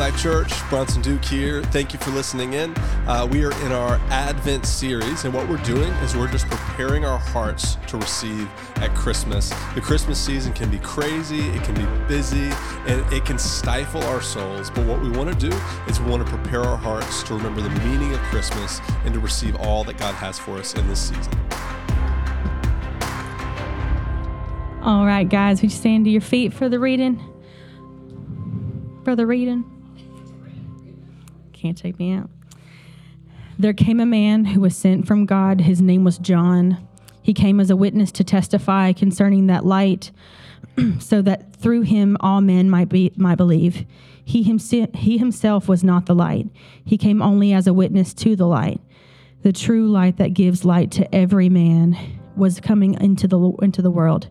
Life Church, Bronson Duke here. Thank you for listening in. Uh, we are in our Advent series, and what we're doing is we're just preparing our hearts to receive at Christmas. The Christmas season can be crazy, it can be busy, and it can stifle our souls. But what we want to do is we want to prepare our hearts to remember the meaning of Christmas and to receive all that God has for us in this season. All right, guys, would you stand to your feet for the reading? For the reading? Can't take me out. There came a man who was sent from God. His name was John. He came as a witness to testify concerning that light, so that through him all men might be might believe. He himself, he himself was not the light. He came only as a witness to the light. The true light that gives light to every man was coming into the into the world.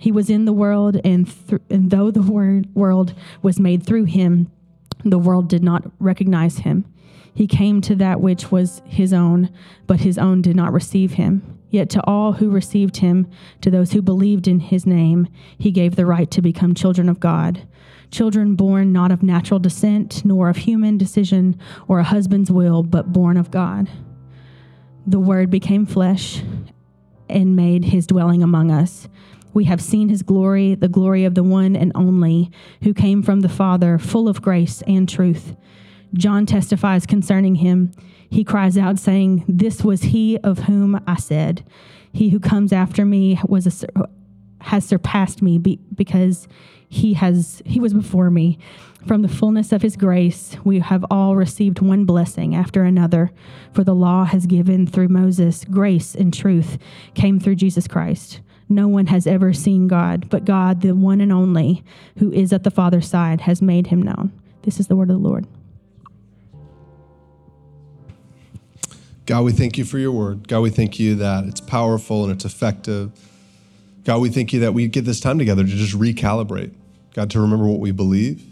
He was in the world, and, th- and though the word, world was made through him, the world did not recognize him. He came to that which was his own, but his own did not receive him. Yet to all who received him, to those who believed in his name, he gave the right to become children of God. Children born not of natural descent, nor of human decision or a husband's will, but born of God. The Word became flesh and made his dwelling among us. We have seen his glory, the glory of the one and only who came from the Father, full of grace and truth. John testifies concerning him. He cries out, saying, This was he of whom I said, He who comes after me was a, has surpassed me because he has he was before me. From the fullness of his grace, we have all received one blessing after another. For the law has given through Moses, grace and truth came through Jesus Christ. No one has ever seen God, but God, the one and only, who is at the Father's side, has made him known. This is the word of the Lord. God, we thank you for your word. God, we thank you that it's powerful and it's effective. God, we thank you that we get this time together to just recalibrate. God, to remember what we believe.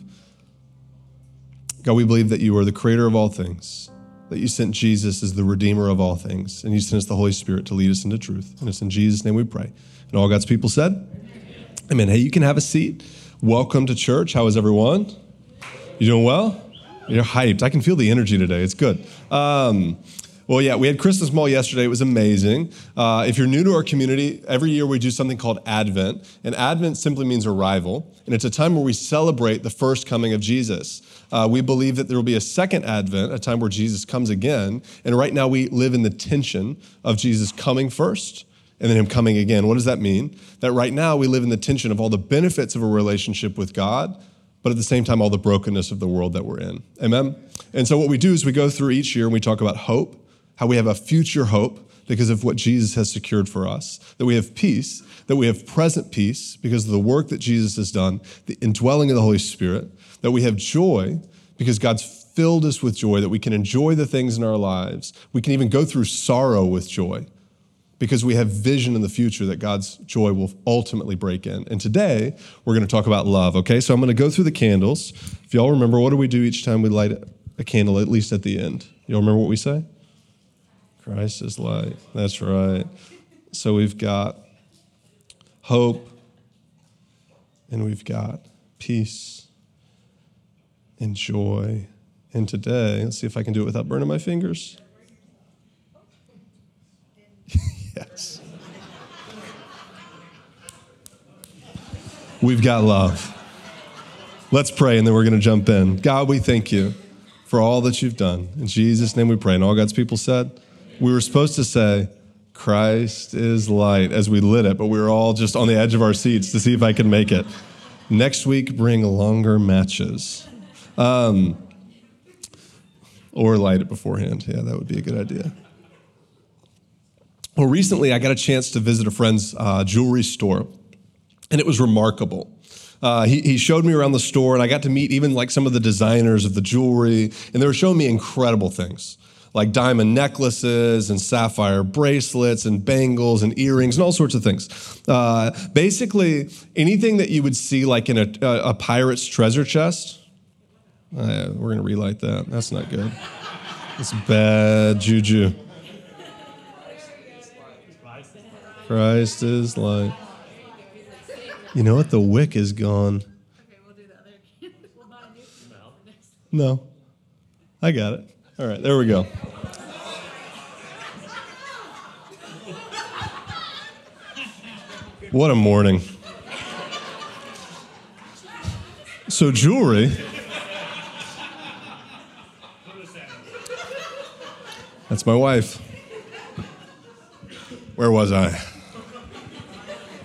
God, we believe that you are the creator of all things, that you sent Jesus as the redeemer of all things, and you sent us the Holy Spirit to lead us into truth. And it's in Jesus' name we pray. And all God's people said, Amen. Amen. Hey, you can have a seat. Welcome to church. How is everyone? You doing well? You're hyped. I can feel the energy today. It's good. Um, well, yeah, we had Christmas Mall yesterday. It was amazing. Uh, if you're new to our community, every year we do something called Advent. And Advent simply means arrival. And it's a time where we celebrate the first coming of Jesus. Uh, we believe that there will be a second Advent, a time where Jesus comes again. And right now we live in the tension of Jesus coming first and then him coming again. What does that mean? That right now we live in the tension of all the benefits of a relationship with God, but at the same time, all the brokenness of the world that we're in. Amen? And so what we do is we go through each year and we talk about hope, how we have a future hope because of what Jesus has secured for us, that we have peace, that we have present peace because of the work that Jesus has done, the indwelling of the Holy Spirit, that we have joy because God's filled us with joy, that we can enjoy the things in our lives. We can even go through sorrow with joy because we have vision in the future that God's joy will ultimately break in. And today, we're going to talk about love, okay? So I'm going to go through the candles. If y'all remember, what do we do each time we light a candle, at least at the end? Y'all remember what we say? Christ is light. That's right. So we've got hope, and we've got peace and joy. And today, let's see if I can do it without burning my fingers. Yes. We've got love. Let's pray and then we're going to jump in. God, we thank you for all that you've done. In Jesus' name we pray. And all God's people said, we were supposed to say, Christ is light as we lit it, but we were all just on the edge of our seats to see if I could make it. Next week, bring longer matches. Um, or light it beforehand. Yeah, that would be a good idea. Well, recently I got a chance to visit a friend's uh, jewelry store, and it was remarkable. Uh, he, he showed me around the store, and I got to meet even like some of the designers of the jewelry, and they were showing me incredible things like diamond necklaces and sapphire bracelets and bangles and earrings and all sorts of things. Uh, basically, anything that you would see like in a, a, a pirate's treasure chest. Uh, we're going to relight that. That's not good. It's bad juju. Christ is light. You know what? The wick is gone. No. I got it. All right, there we go. What a morning. So, jewelry. That's my wife. Where was I?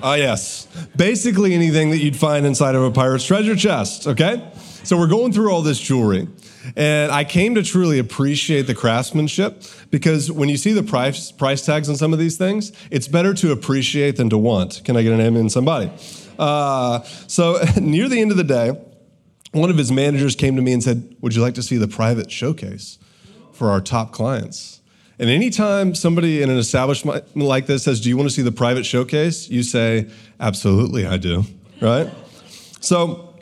Ah, yes. Basically, anything that you'd find inside of a pirate's treasure chest, okay? So, we're going through all this jewelry. And I came to truly appreciate the craftsmanship because when you see the price, price tags on some of these things, it's better to appreciate than to want. Can I get an amen, somebody? Uh, so, near the end of the day, one of his managers came to me and said, Would you like to see the private showcase for our top clients? And anytime somebody in an establishment like this says, Do you want to see the private showcase? You say, Absolutely, I do, right? So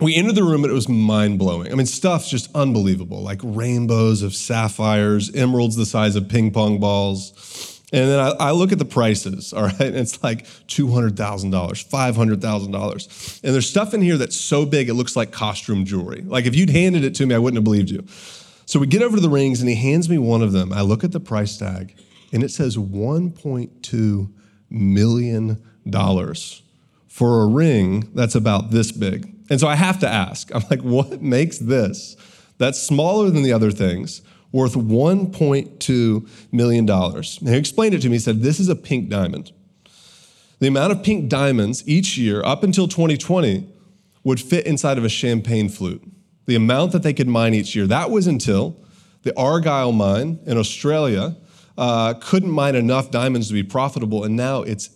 we entered the room and it was mind blowing. I mean, stuff's just unbelievable like rainbows of sapphires, emeralds the size of ping pong balls. And then I, I look at the prices, all right? And it's like $200,000, $500,000. And there's stuff in here that's so big it looks like costume jewelry. Like if you'd handed it to me, I wouldn't have believed you. So we get over to the rings and he hands me one of them. I look at the price tag and it says $1.2 million for a ring that's about this big. And so I have to ask, I'm like, what makes this that's smaller than the other things worth $1.2 million? And he explained it to me. He said, This is a pink diamond. The amount of pink diamonds each year up until 2020 would fit inside of a champagne flute the amount that they could mine each year. That was until the Argyle mine in Australia uh, couldn't mine enough diamonds to be profitable, and now it's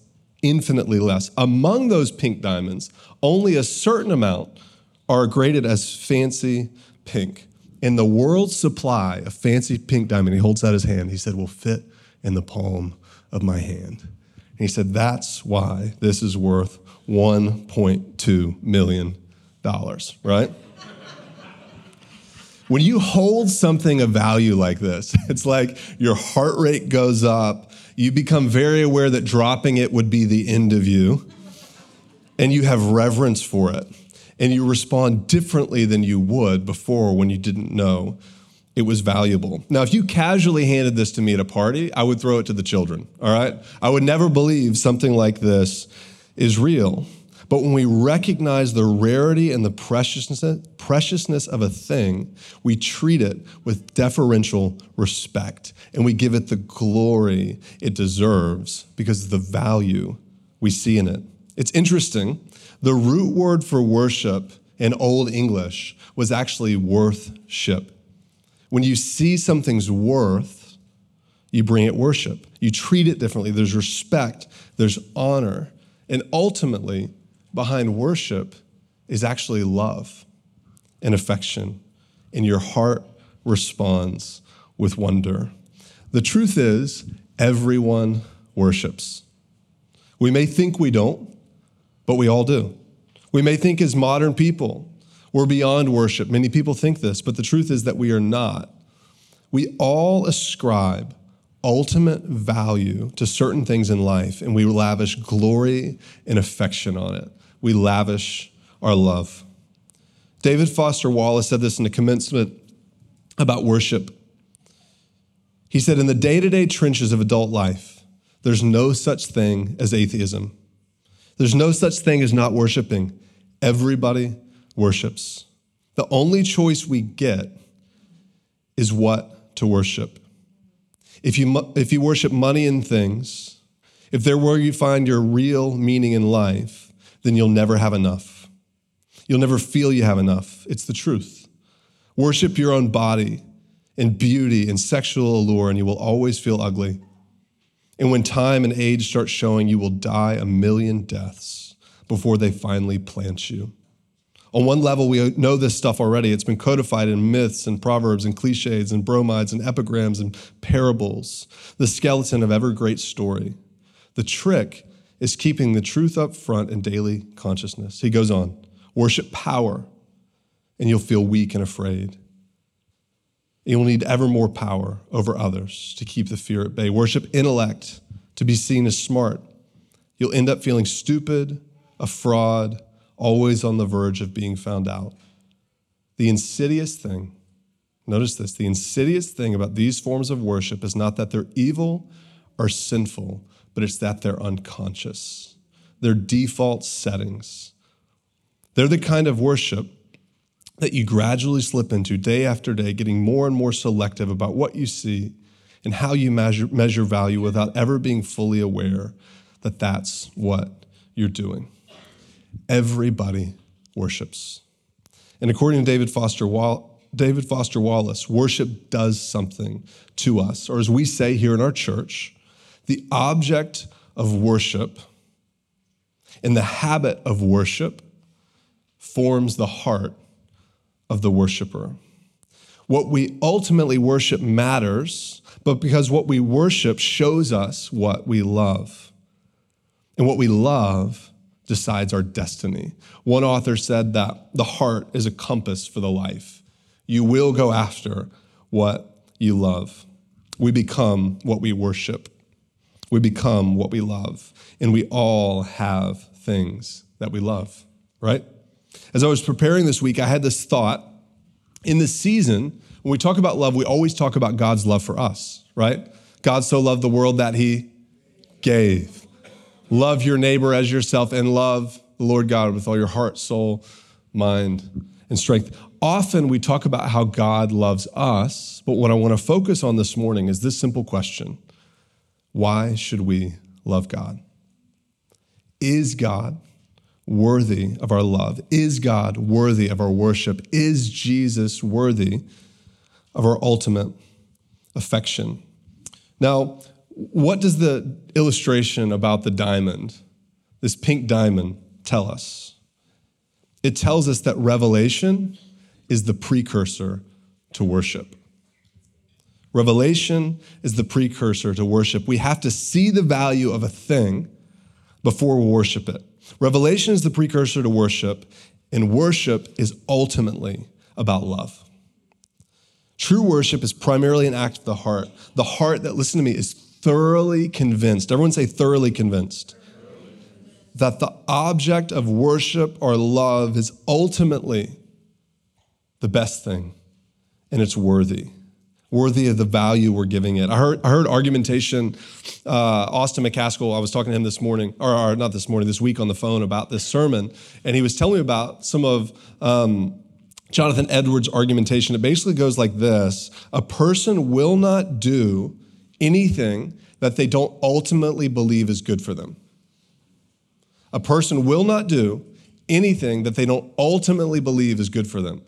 infinitely less. Among those pink diamonds, only a certain amount are graded as fancy pink. And the world's supply of fancy pink diamond, he holds out his hand, he said, will fit in the palm of my hand. And he said, that's why this is worth $1.2 million, right? When you hold something of value like this, it's like your heart rate goes up. You become very aware that dropping it would be the end of you, and you have reverence for it. And you respond differently than you would before when you didn't know it was valuable. Now, if you casually handed this to me at a party, I would throw it to the children, all right? I would never believe something like this is real. But when we recognize the rarity and the preciousness, preciousness of a thing, we treat it with deferential respect and we give it the glory it deserves because of the value we see in it. It's interesting. The root word for worship in Old English was actually worthship. When you see something's worth, you bring it worship. You treat it differently. There's respect, there's honor. And ultimately, behind worship is actually love and affection, and your heart responds with wonder. The truth is, everyone worships. We may think we don't, but we all do. We may think as modern people, we're beyond worship. Many people think this, but the truth is that we are not. We all ascribe ultimate value to certain things in life, and we lavish glory and affection on it we lavish our love. David Foster Wallace said this in the commencement about worship. He said, In the day to day trenches of adult life, there's no such thing as atheism. There's no such thing as not worshiping. Everybody worships. The only choice we get is what to worship. If you, if you worship money and things, if they're where you find your real meaning in life, then you'll never have enough. You'll never feel you have enough. It's the truth. Worship your own body and beauty and sexual allure, and you will always feel ugly. And when time and age start showing, you will die a million deaths before they finally plant you. On one level, we know this stuff already. It's been codified in myths and proverbs and cliches and bromides and epigrams and parables, the skeleton of every great story. The trick is keeping the truth up front in daily consciousness. He goes on worship power, and you'll feel weak and afraid. You'll need ever more power over others to keep the fear at bay. Worship intellect to be seen as smart. You'll end up feeling stupid, a fraud, always on the verge of being found out. The insidious thing, notice this, the insidious thing about these forms of worship is not that they're evil or sinful, but it's that they're unconscious. They're default settings. They're the kind of worship that you gradually slip into day after day, getting more and more selective about what you see and how you measure, measure value without ever being fully aware that that's what you're doing. Everybody worships. And according to David Foster, Wall, David Foster Wallace, worship does something to us. Or as we say here in our church, the object of worship and the habit of worship forms the heart of the worshiper. What we ultimately worship matters, but because what we worship shows us what we love. And what we love decides our destiny. One author said that the heart is a compass for the life. You will go after what you love. We become what we worship. We become what we love. And we all have things that we love, right? As I was preparing this week, I had this thought. In this season, when we talk about love, we always talk about God's love for us, right? God so loved the world that he gave. Love your neighbor as yourself and love the Lord God with all your heart, soul, mind, and strength. Often we talk about how God loves us, but what I want to focus on this morning is this simple question Why should we love God? Is God worthy of our love? Is God worthy of our worship? Is Jesus worthy of our ultimate affection? Now, what does the illustration about the diamond, this pink diamond, tell us? It tells us that revelation is the precursor to worship. Revelation is the precursor to worship. We have to see the value of a thing before we worship it. Revelation is the precursor to worship, and worship is ultimately about love. True worship is primarily an act of the heart. The heart that, listen to me, is thoroughly convinced. Everyone say thoroughly convinced. That the object of worship or love is ultimately the best thing and it's worthy worthy of the value we're giving it. I heard, I heard argumentation. Uh, Austin McCaskill, I was talking to him this morning, or, or, not this morning, this week on the phone about this sermon, and he was telling me about some of um, Jonathan Edwards' argumentation. It basically goes like this A person will not do anything that they don't ultimately believe is good for them. A person will not do anything that they don't ultimately believe is good for them.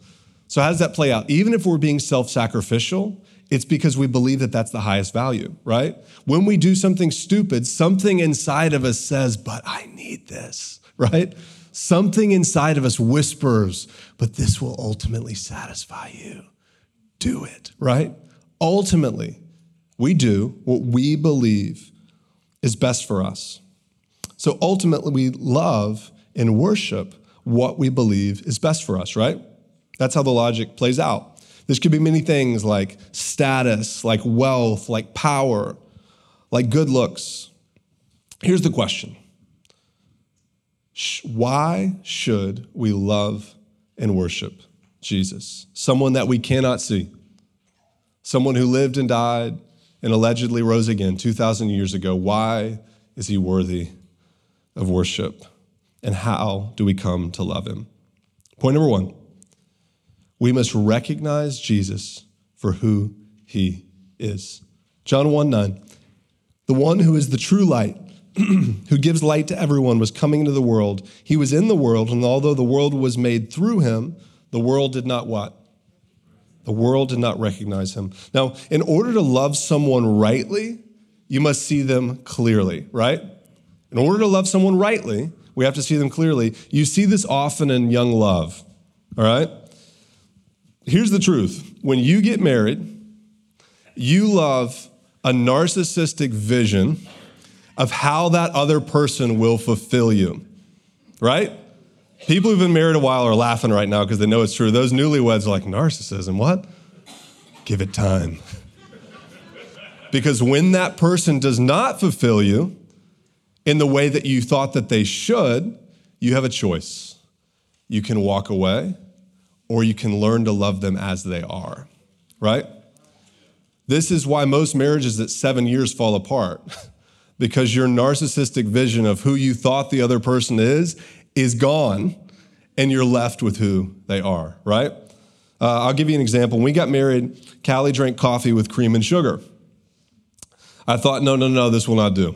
So, how does that play out? Even if we're being self sacrificial, it's because we believe that that's the highest value, right? When we do something stupid, something inside of us says, but I need this, right? Something inside of us whispers, but this will ultimately satisfy you. Do it, right? Ultimately, we do what we believe is best for us. So ultimately, we love and worship what we believe is best for us, right? That's how the logic plays out. This could be many things like status, like wealth, like power, like good looks. Here's the question Why should we love and worship Jesus? Someone that we cannot see, someone who lived and died and allegedly rose again 2,000 years ago. Why is he worthy of worship? And how do we come to love him? Point number one we must recognize Jesus for who he is. John 1 9. The one who is the true light, who gives light to everyone, was coming into the world. He was in the world, and although the world was made through him, the world did not what? The world did not recognize him. Now, in order to love someone rightly, you must see them clearly, right? In order to love someone rightly, we have to see them clearly. You see this often in young love, all right? Here's the truth when you get married, you love a narcissistic vision of how that other person will fulfill you, right? People who've been married a while are laughing right now because they know it's true. Those newlyweds are like, narcissism, what? Give it time. because when that person does not fulfill you in the way that you thought that they should, you have a choice. You can walk away or you can learn to love them as they are, right? This is why most marriages at seven years fall apart because your narcissistic vision of who you thought the other person is is gone and you're left with who they are, right? Uh, I'll give you an example. When we got married, Callie drank coffee with cream and sugar. I thought, no, no, no, this will not do.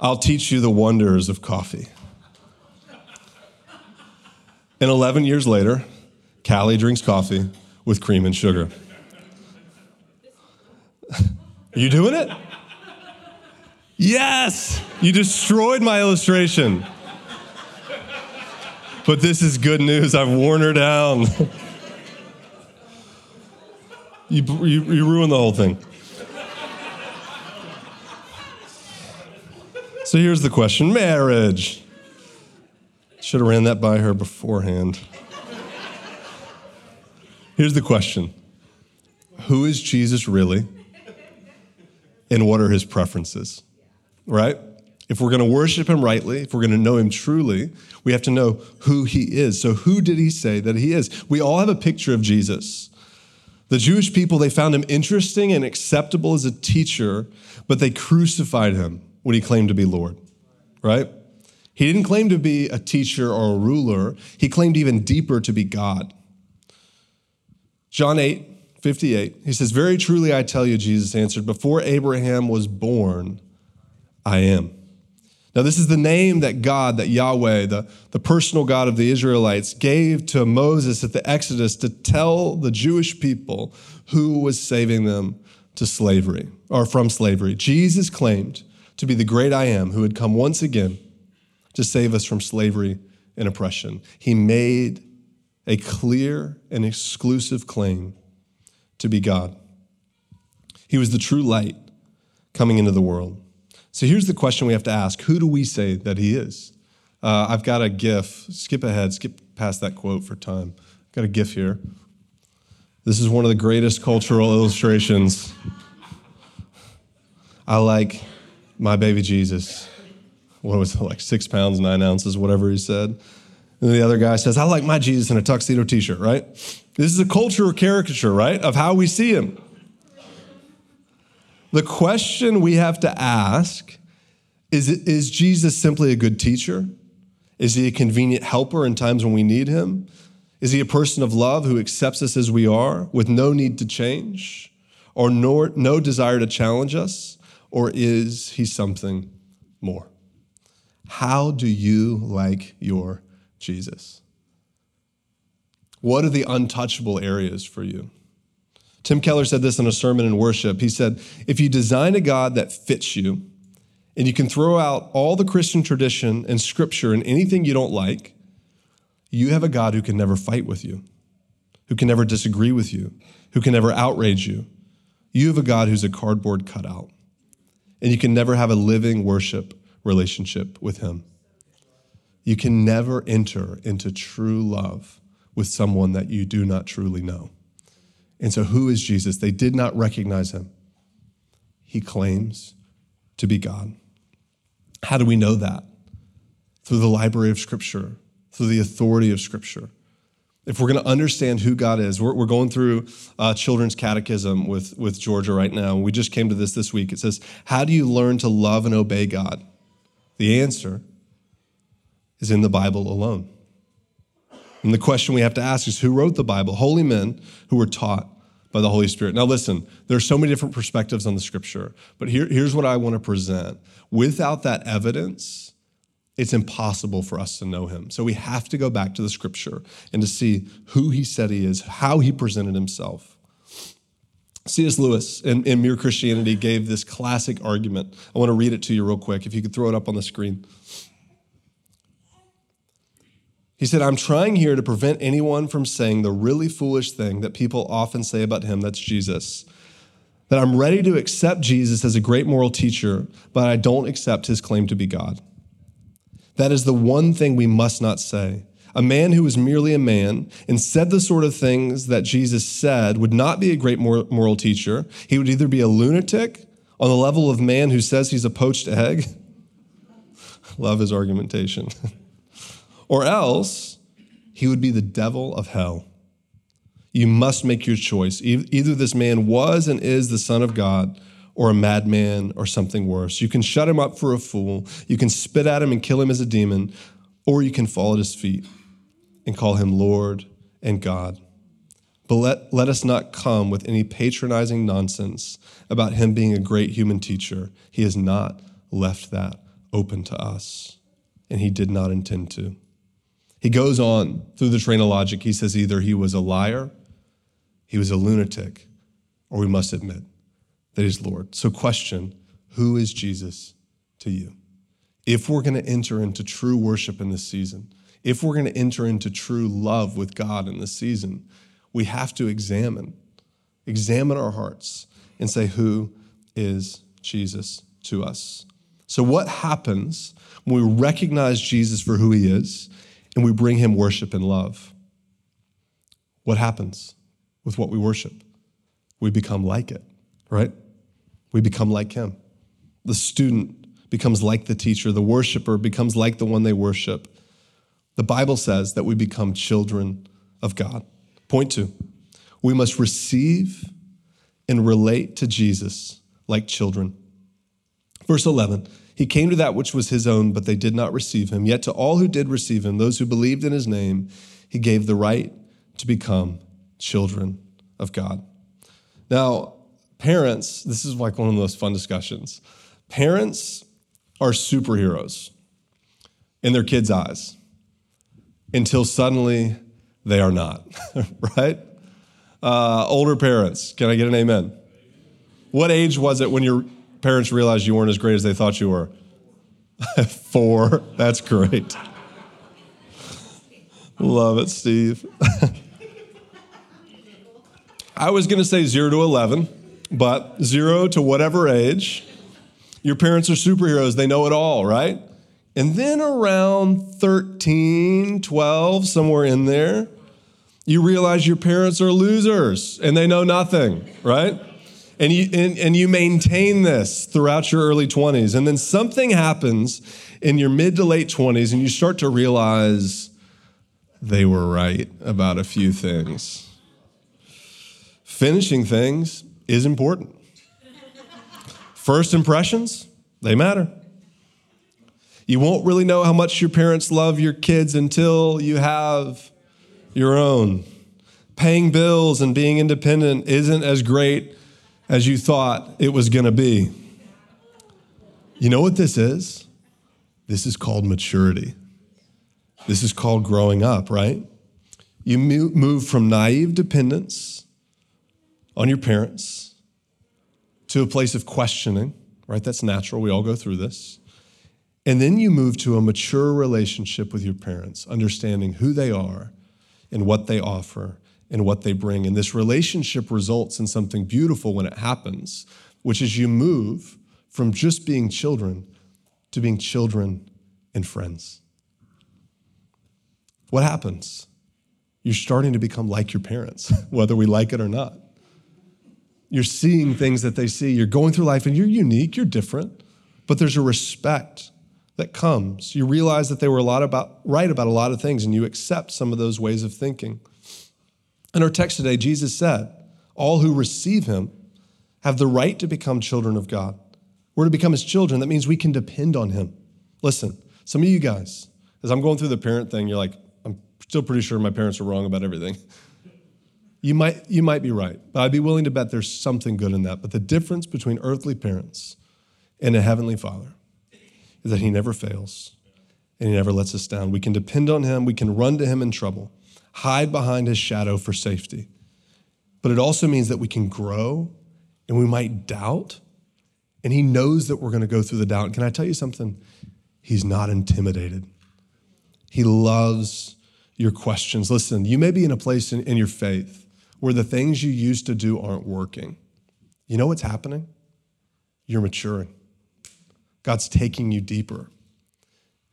I'll teach you the wonders of coffee. And 11 years later, Callie drinks coffee with cream and sugar. Are you doing it? Yes! You destroyed my illustration. But this is good news. I've worn her down. you, you, you ruined the whole thing. So here's the question marriage. Should have ran that by her beforehand. Here's the question Who is Jesus really? And what are his preferences? Right? If we're going to worship him rightly, if we're going to know him truly, we have to know who he is. So, who did he say that he is? We all have a picture of Jesus. The Jewish people, they found him interesting and acceptable as a teacher, but they crucified him when he claimed to be Lord, right? He didn't claim to be a teacher or a ruler, he claimed even deeper to be God. John 8, 58, he says, Very truly I tell you, Jesus answered, before Abraham was born, I am. Now, this is the name that God, that Yahweh, the, the personal God of the Israelites, gave to Moses at the Exodus to tell the Jewish people who was saving them to slavery or from slavery. Jesus claimed to be the great I am who had come once again to save us from slavery and oppression. He made a clear and exclusive claim to be God. He was the true light coming into the world. So here's the question we have to ask Who do we say that he is? Uh, I've got a GIF. Skip ahead, skip past that quote for time. I've got a GIF here. This is one of the greatest cultural illustrations. I like my baby Jesus. What was it, like six pounds, nine ounces, whatever he said. And the other guy says, I like my Jesus in a tuxedo t shirt, right? This is a cultural caricature, right, of how we see him. The question we have to ask is Is Jesus simply a good teacher? Is he a convenient helper in times when we need him? Is he a person of love who accepts us as we are with no need to change or no, no desire to challenge us? Or is he something more? How do you like your Jesus? What are the untouchable areas for you? Tim Keller said this in a sermon in worship. He said, If you design a God that fits you, and you can throw out all the Christian tradition and scripture and anything you don't like, you have a God who can never fight with you, who can never disagree with you, who can never outrage you. You have a God who's a cardboard cutout, and you can never have a living worship relationship with Him. You can never enter into true love with someone that you do not truly know. And so, who is Jesus? They did not recognize him. He claims to be God. How do we know that? Through the library of Scripture, through the authority of Scripture. If we're going to understand who God is, we're, we're going through uh, children's catechism with, with Georgia right now. We just came to this this week. It says, How do you learn to love and obey God? The answer is in the Bible alone. And the question we have to ask is who wrote the Bible? Holy men who were taught by the Holy Spirit. Now, listen, there are so many different perspectives on the scripture, but here, here's what I want to present. Without that evidence, it's impossible for us to know him. So we have to go back to the scripture and to see who he said he is, how he presented himself. C.S. Lewis in, in Mere Christianity gave this classic argument. I want to read it to you real quick, if you could throw it up on the screen. He said, I'm trying here to prevent anyone from saying the really foolish thing that people often say about him that's Jesus. That I'm ready to accept Jesus as a great moral teacher, but I don't accept his claim to be God. That is the one thing we must not say. A man who was merely a man and said the sort of things that Jesus said would not be a great moral teacher. He would either be a lunatic on the level of man who says he's a poached egg. Love his argumentation. Or else he would be the devil of hell. You must make your choice. Either this man was and is the Son of God or a madman or something worse. You can shut him up for a fool, you can spit at him and kill him as a demon, or you can fall at his feet and call him Lord and God. But let, let us not come with any patronizing nonsense about him being a great human teacher. He has not left that open to us, and he did not intend to. He goes on through the train of logic. He says either he was a liar, he was a lunatic, or we must admit that he's Lord. So, question who is Jesus to you? If we're going to enter into true worship in this season, if we're going to enter into true love with God in this season, we have to examine, examine our hearts and say, Who is Jesus to us? So, what happens when we recognize Jesus for who he is and we bring him worship and love? What happens with what we worship? We become like it, right? We become like him. The student becomes like the teacher, the worshiper becomes like the one they worship. The Bible says that we become children of God. Point two, we must receive and relate to Jesus like children. Verse 11, he came to that which was his own, but they did not receive him. Yet to all who did receive him, those who believed in his name, he gave the right to become children of God. Now, parents, this is like one of the most fun discussions. Parents are superheroes in their kids' eyes until suddenly they are not, right? Uh, older parents, can I get an amen? What age was it when your parents realized you weren't as great as they thought you were? Four. That's great. Love it, Steve. I was going to say zero to 11, but zero to whatever age. Your parents are superheroes, they know it all, right? And then around 13, 12, somewhere in there, you realize your parents are losers and they know nothing, right? And you, and, and you maintain this throughout your early 20s. And then something happens in your mid to late 20s, and you start to realize they were right about a few things. Finishing things is important. First impressions, they matter. You won't really know how much your parents love your kids until you have your own. Paying bills and being independent isn't as great as you thought it was going to be. You know what this is? This is called maturity. This is called growing up, right? You move from naive dependence on your parents to a place of questioning, right? That's natural. We all go through this. And then you move to a mature relationship with your parents, understanding who they are and what they offer and what they bring. And this relationship results in something beautiful when it happens, which is you move from just being children to being children and friends. What happens? You're starting to become like your parents, whether we like it or not. You're seeing things that they see. You're going through life and you're unique, you're different, but there's a respect that comes. You realize that they were a lot about right about a lot of things and you accept some of those ways of thinking. In our text today, Jesus said, All who receive him have the right to become children of God. We're to become his children. That means we can depend on him. Listen, some of you guys, as I'm going through the parent thing, you're like, I'm still pretty sure my parents are wrong about everything. You might, you might be right, but I'd be willing to bet there's something good in that. But the difference between earthly parents and a heavenly father is that He never fails and He never lets us down. We can depend on Him, we can run to Him in trouble, hide behind His shadow for safety. But it also means that we can grow and we might doubt, and He knows that we're going to go through the doubt. Can I tell you something? He's not intimidated. He loves your questions. Listen, you may be in a place in, in your faith where the things you used to do aren't working. You know what's happening? You're maturing. God's taking you deeper.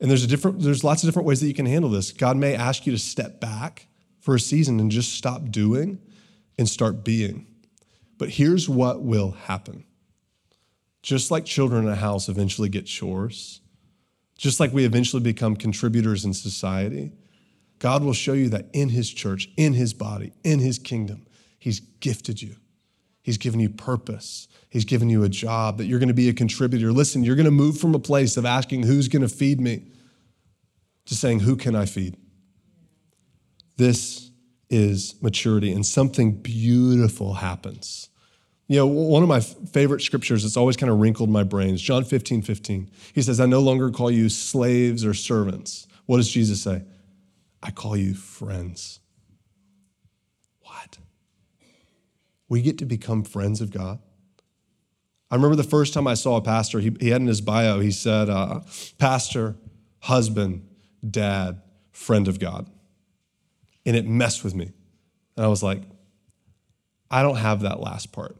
And there's a different there's lots of different ways that you can handle this. God may ask you to step back for a season and just stop doing and start being. But here's what will happen. Just like children in a house eventually get chores, just like we eventually become contributors in society, God will show you that in his church, in his body, in his kingdom, he's gifted you. He's given you purpose. He's given you a job that you're going to be a contributor. Listen, you're going to move from a place of asking, Who's going to feed me? to saying, Who can I feed? This is maturity, and something beautiful happens. You know, one of my favorite scriptures that's always kind of wrinkled my brains, John 15, 15. He says, I no longer call you slaves or servants. What does Jesus say? I call you friends. What? We get to become friends of God. I remember the first time I saw a pastor, he, he had in his bio, he said, uh, Pastor, husband, dad, friend of God. And it messed with me. And I was like, I don't have that last part.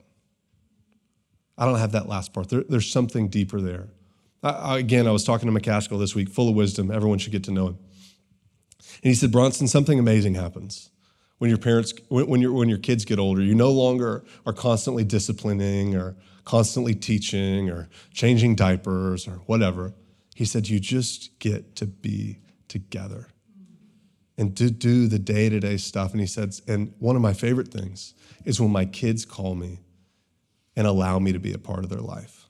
I don't have that last part. There, there's something deeper there. I, again, I was talking to McCaskill this week, full of wisdom. Everyone should get to know him. And he said, Bronson, something amazing happens when your parents, when, when, your, when your kids get older. You no longer are constantly disciplining or constantly teaching or changing diapers or whatever. He said, you just get to be together and to do the day to day stuff. And he said, and one of my favorite things is when my kids call me and allow me to be a part of their life.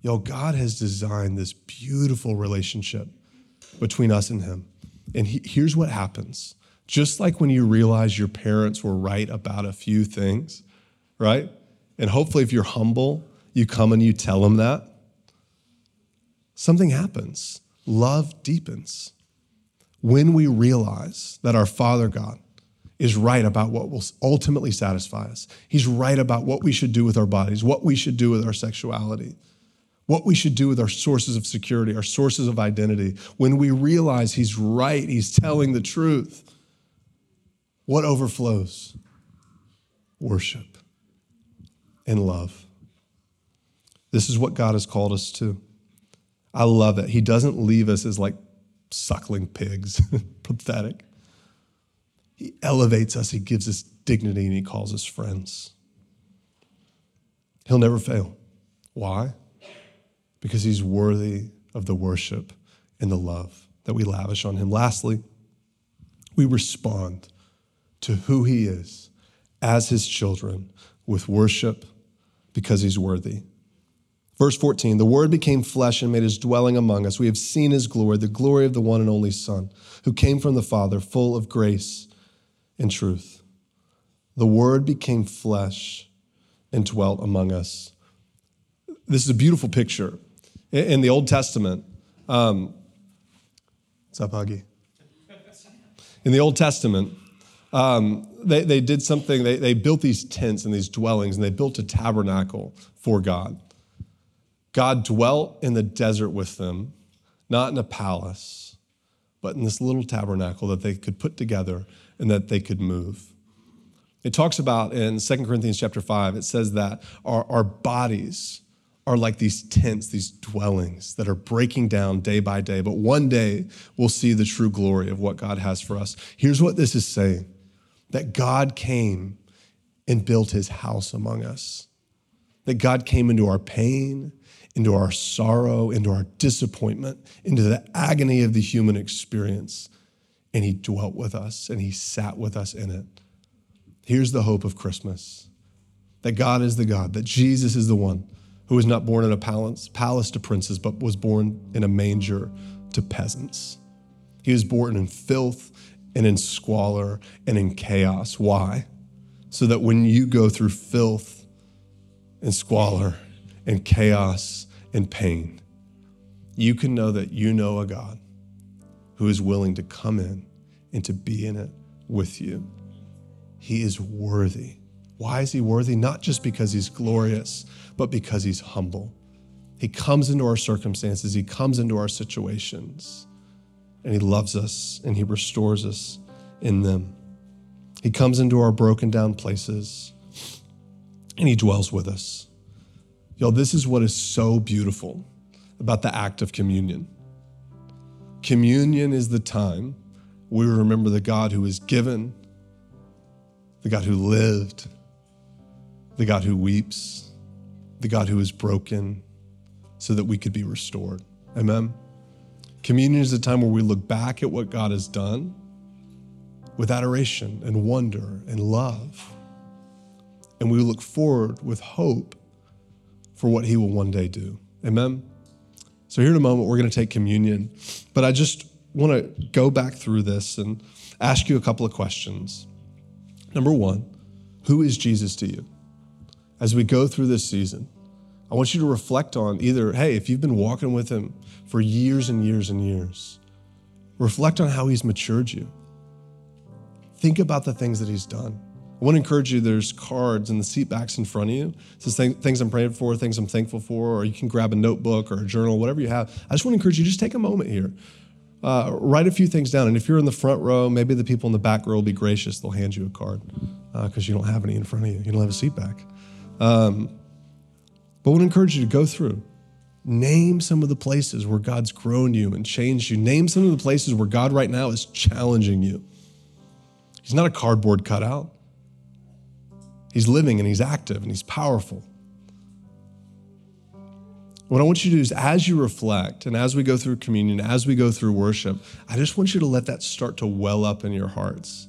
Yo, God has designed this beautiful relationship between us and Him. And he, here's what happens just like when you realize your parents were right about a few things, right? And hopefully, if you're humble, you come and you tell them that, something happens. Love deepens. When we realize that our Father God is right about what will ultimately satisfy us. He's right about what we should do with our bodies, what we should do with our sexuality, what we should do with our sources of security, our sources of identity. When we realize He's right, He's telling the truth, what overflows? Worship and love. This is what God has called us to. I love it. He doesn't leave us as like suckling pigs, pathetic. He elevates us, He gives us dignity, and He calls us friends. He'll never fail. Why? Because He's worthy of the worship and the love that we lavish on Him. Lastly, we respond to who He is as His children with worship because He's worthy. Verse 14, the Word became flesh and made his dwelling among us. We have seen his glory, the glory of the one and only Son, who came from the Father, full of grace and truth. The Word became flesh and dwelt among us. This is a beautiful picture. In the Old Testament, um, what's up, Huggy? In the Old Testament, um, they, they did something, they, they built these tents and these dwellings, and they built a tabernacle for God. God dwelt in the desert with them, not in a palace, but in this little tabernacle that they could put together and that they could move. It talks about in 2 Corinthians chapter 5, it says that our, our bodies are like these tents, these dwellings that are breaking down day by day. But one day we'll see the true glory of what God has for us. Here's what this is saying that God came and built his house among us, that God came into our pain into our sorrow, into our disappointment, into the agony of the human experience. And he dwelt with us and he sat with us in it. Here's the hope of Christmas that God is the God, that Jesus is the one who was not born in a palace, palace to princes, but was born in a manger to peasants. He was born in filth and in squalor and in chaos. Why? So that when you go through filth and squalor and chaos and pain, you can know that you know a God who is willing to come in and to be in it with you. He is worthy. Why is he worthy? Not just because he's glorious, but because he's humble. He comes into our circumstances, he comes into our situations, and he loves us and he restores us in them. He comes into our broken down places and he dwells with us. Yo, this is what is so beautiful about the act of communion. Communion is the time we remember the God who is given, the God who lived, the God who weeps, the God who is broken, so that we could be restored. Amen. Communion is a time where we look back at what God has done with adoration and wonder and love. And we look forward with hope for what He will one day do. Amen? So, here in a moment, we're going to take communion. But I just want to go back through this and ask you a couple of questions. Number one, who is Jesus to you? As we go through this season, I want you to reflect on either, hey, if you've been walking with him for years and years and years, reflect on how he's matured you. Think about the things that he's done. I want to encourage you, there's cards in the seat backs in front of you. It says things I'm praying for, things I'm thankful for, or you can grab a notebook or a journal, whatever you have. I just want to encourage you, just take a moment here. Uh, write a few things down. And if you're in the front row, maybe the people in the back row will be gracious. They'll hand you a card because uh, you don't have any in front of you. You don't have a seat back. Um, but I want to encourage you to go through. Name some of the places where God's grown you and changed you. Name some of the places where God right now is challenging you. He's not a cardboard cutout. He's living and he's active and he's powerful. What I want you to do is, as you reflect and as we go through communion, as we go through worship, I just want you to let that start to well up in your hearts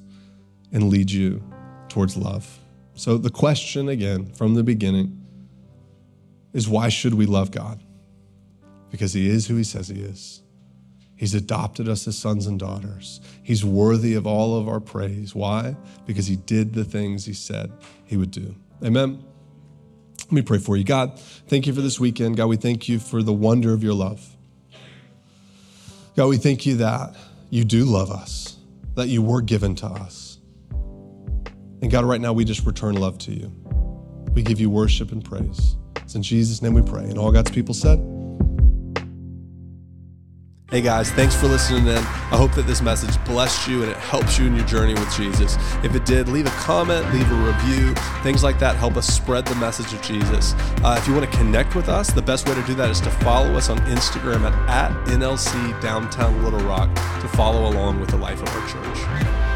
and lead you towards love. So, the question again from the beginning is why should we love God? Because He is who He says He is. He's adopted us as sons and daughters. He's worthy of all of our praise. Why? Because he did the things he said he would do. Amen. Let me pray for you. God, thank you for this weekend. God, we thank you for the wonder of your love. God, we thank you that you do love us, that you were given to us. And God, right now we just return love to you. We give you worship and praise. It's in Jesus' name we pray. And all God's people said, Hey guys, thanks for listening in. I hope that this message blessed you and it helps you in your journey with Jesus. If it did, leave a comment, leave a review. Things like that help us spread the message of Jesus. Uh, if you want to connect with us, the best way to do that is to follow us on Instagram at, at NLC Downtown Little Rock to follow along with the life of our church.